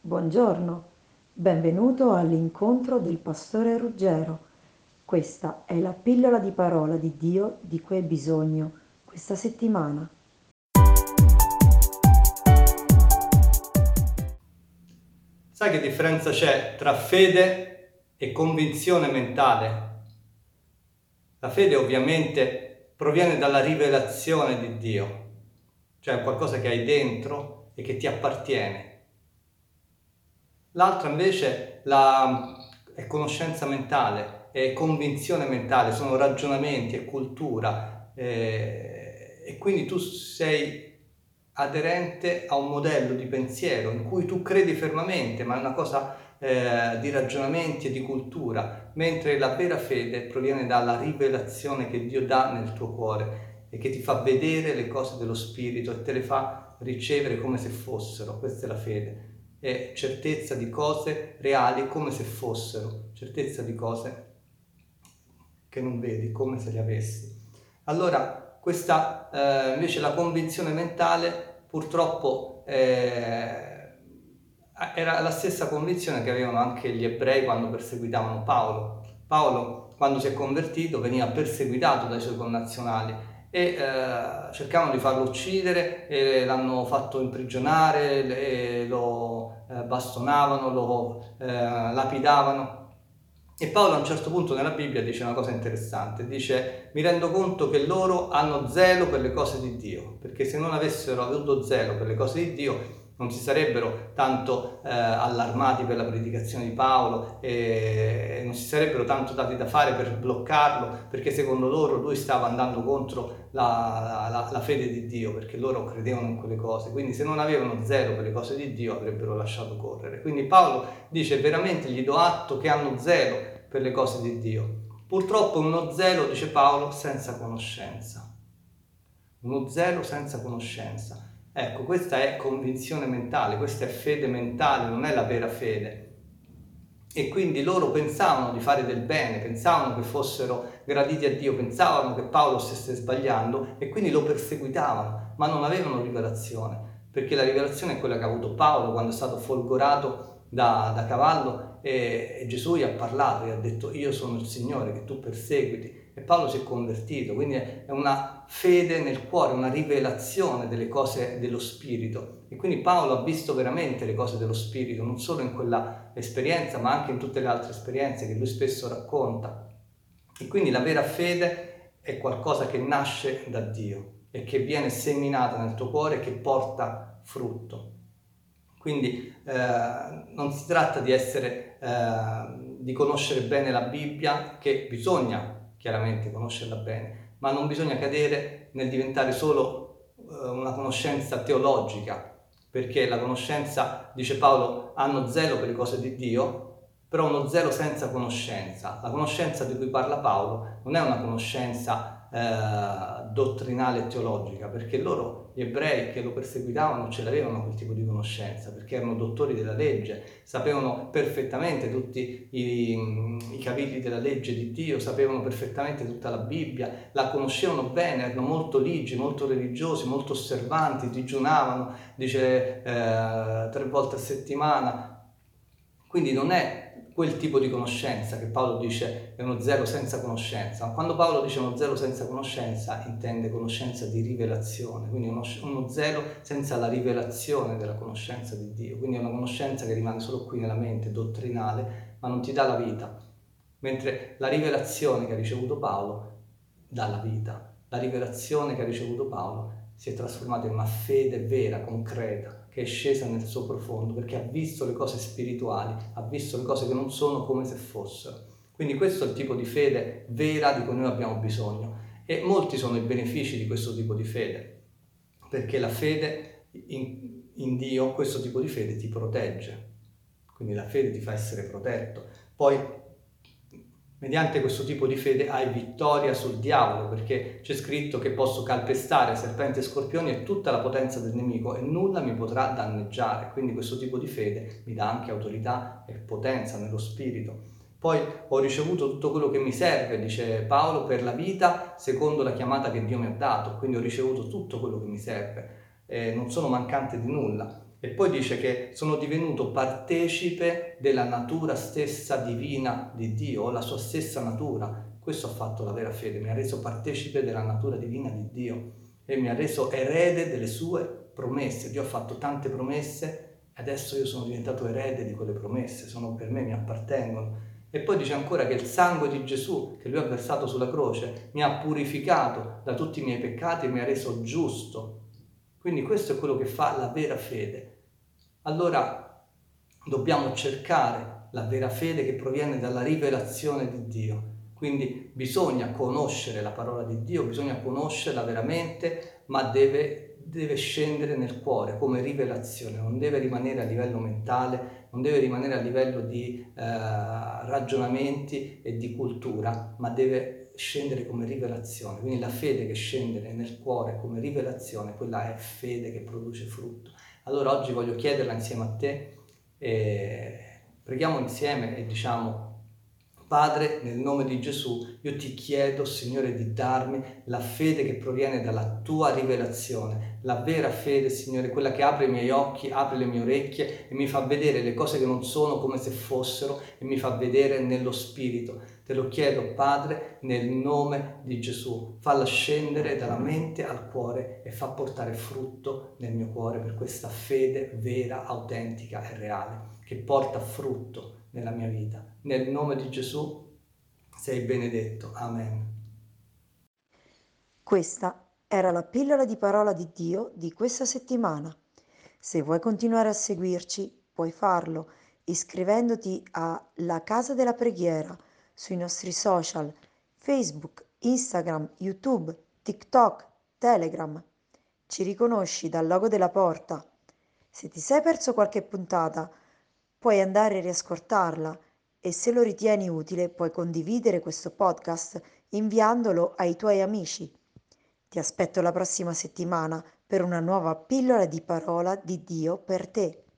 Buongiorno, benvenuto all'incontro del pastore Ruggero. Questa è la pillola di parola di Dio di cui hai bisogno questa settimana. Sai che differenza c'è tra fede e convinzione mentale? La fede ovviamente proviene dalla rivelazione di Dio, cioè qualcosa che hai dentro e che ti appartiene L'altra invece la, è conoscenza mentale, è convinzione mentale, sono ragionamenti, è cultura eh, e quindi tu sei aderente a un modello di pensiero in cui tu credi fermamente, ma è una cosa eh, di ragionamenti e di cultura, mentre la vera fede proviene dalla rivelazione che Dio dà nel tuo cuore e che ti fa vedere le cose dello Spirito e te le fa ricevere come se fossero. Questa è la fede è certezza di cose reali come se fossero, certezza di cose che non vedi come se le avessi. Allora, questa eh, invece la convinzione mentale purtroppo eh, era la stessa convinzione che avevano anche gli ebrei quando perseguitavano Paolo. Paolo, quando si è convertito, veniva perseguitato dai suoi connazionali e eh, cercavano di farlo uccidere e l'hanno fatto imprigionare, lo eh, bastonavano, lo eh, lapidavano. E Paolo a un certo punto nella Bibbia dice una cosa interessante, dice mi rendo conto che loro hanno zelo per le cose di Dio, perché se non avessero avuto zelo per le cose di Dio non si sarebbero tanto eh, allarmati per la predicazione di Paolo e non si sarebbero tanto dati da fare per bloccarlo perché secondo loro lui stava andando contro la, la, la, fede di Dio perché loro credevano in quelle cose. Quindi se non avevano zelo per le cose di Dio avrebbero lasciato correre. Quindi Paolo dice veramente gli do atto che hanno zelo per le cose di Dio. Purtroppo uno zelo dice Paolo senza conoscenza. Uno zelo senza conoscenza Ecco, questa è convinzione mentale, questa è fede mentale, non è la vera fede. E quindi loro pensavano di fare del bene, pensavano che fossero graditi a Dio, pensavano che Paolo stesse sbagliando e quindi lo perseguitavano, ma non avevano rivelazione, perché la rivelazione è quella che ha avuto Paolo quando è stato folgorato da, da cavallo e, e Gesù gli ha parlato, gli ha detto io sono il Signore che tu perseguiti e Paolo si è convertito, quindi è una fede nel cuore, una rivelazione delle cose dello Spirito. E quindi Paolo ha visto veramente le cose dello Spirito, non solo in quella esperienza, ma anche in tutte le altre esperienze che lui spesso racconta. E quindi la vera fede è qualcosa che nasce da Dio e che viene seminata nel tuo cuore e che porta frutto. Quindi eh, non si tratta di essere, eh, di conoscere bene la Bibbia, che bisogna chiaramente conoscerla bene, ma non bisogna cadere nel diventare solo eh, una conoscenza teologica, perché la conoscenza, dice Paolo, hanno zelo per le cose di Dio, però uno zelo senza conoscenza. La conoscenza di cui parla Paolo non è una conoscenza eh, dottrinale e teologica, perché loro, gli ebrei che lo perseguitavano, ce l'avevano quel tipo di conoscenza, perché erano dottori della legge, sapevano perfettamente tutti i, i capitoli della legge di Dio, sapevano perfettamente tutta la Bibbia, la conoscevano bene, erano molto ligi, molto religiosi, molto osservanti, digiunavano, dice eh, tre volte a settimana. Quindi non è quel tipo di conoscenza che Paolo dice è uno zero senza conoscenza, quando Paolo dice uno zero senza conoscenza intende conoscenza di rivelazione, quindi uno, uno zero senza la rivelazione della conoscenza di Dio, quindi è una conoscenza che rimane solo qui nella mente, dottrinale, ma non ti dà la vita, mentre la rivelazione che ha ricevuto Paolo dà la vita, la rivelazione che ha ricevuto Paolo si è trasformata in una fede vera, concreta, che è scesa nel suo profondo, perché ha visto le cose spirituali, ha visto le cose che non sono come se fossero. Quindi questo è il tipo di fede vera di cui noi abbiamo bisogno e molti sono i benefici di questo tipo di fede, perché la fede in, in Dio, questo tipo di fede ti protegge, quindi la fede ti fa essere protetto. Poi Mediante questo tipo di fede hai vittoria sul diavolo, perché c'è scritto che posso calpestare serpenti e scorpioni e tutta la potenza del nemico e nulla mi potrà danneggiare. Quindi questo tipo di fede mi dà anche autorità e potenza nello spirito. Poi ho ricevuto tutto quello che mi serve, dice Paolo, per la vita secondo la chiamata che Dio mi ha dato. Quindi ho ricevuto tutto quello che mi serve, eh, non sono mancante di nulla. E poi dice che sono divenuto partecipe della natura stessa divina di Dio, la sua stessa natura. Questo ha fatto la vera fede, mi ha reso partecipe della natura divina di Dio e mi ha reso erede delle sue promesse. Dio ha fatto tante promesse adesso io sono diventato erede di quelle promesse, sono per me, mi appartengono. E poi dice ancora che il sangue di Gesù che lui ha versato sulla croce mi ha purificato da tutti i miei peccati e mi ha reso giusto. Quindi questo è quello che fa la vera fede. Allora dobbiamo cercare la vera fede che proviene dalla rivelazione di Dio. Quindi bisogna conoscere la parola di Dio, bisogna conoscerla veramente, ma deve, deve scendere nel cuore come rivelazione, non deve rimanere a livello mentale, non deve rimanere a livello di eh, ragionamenti e di cultura, ma deve scendere come rivelazione. Quindi la fede che scende nel cuore come rivelazione, quella è fede che produce frutto. Allora oggi voglio chiederla insieme a te, eh, preghiamo insieme e diciamo Padre, nel nome di Gesù, io ti chiedo, Signore, di darmi la fede che proviene dalla tua rivelazione, la vera fede, Signore, quella che apre i miei occhi, apre le mie orecchie e mi fa vedere le cose che non sono come se fossero e mi fa vedere nello Spirito. Te lo chiedo, Padre, nel nome di Gesù. Falla scendere dalla mente al cuore e fa portare frutto nel mio cuore per questa fede vera, autentica e reale, che porta frutto nella mia vita. Nel nome di Gesù sei benedetto. Amen. Questa era la pillola di parola di Dio di questa settimana. Se vuoi continuare a seguirci, puoi farlo iscrivendoti a La Casa della Preghiera sui nostri social Facebook, Instagram, YouTube, TikTok, Telegram. Ci riconosci dal logo della porta. Se ti sei perso qualche puntata, puoi andare a riascoltarla e se lo ritieni utile puoi condividere questo podcast inviandolo ai tuoi amici. Ti aspetto la prossima settimana per una nuova pillola di parola di Dio per te.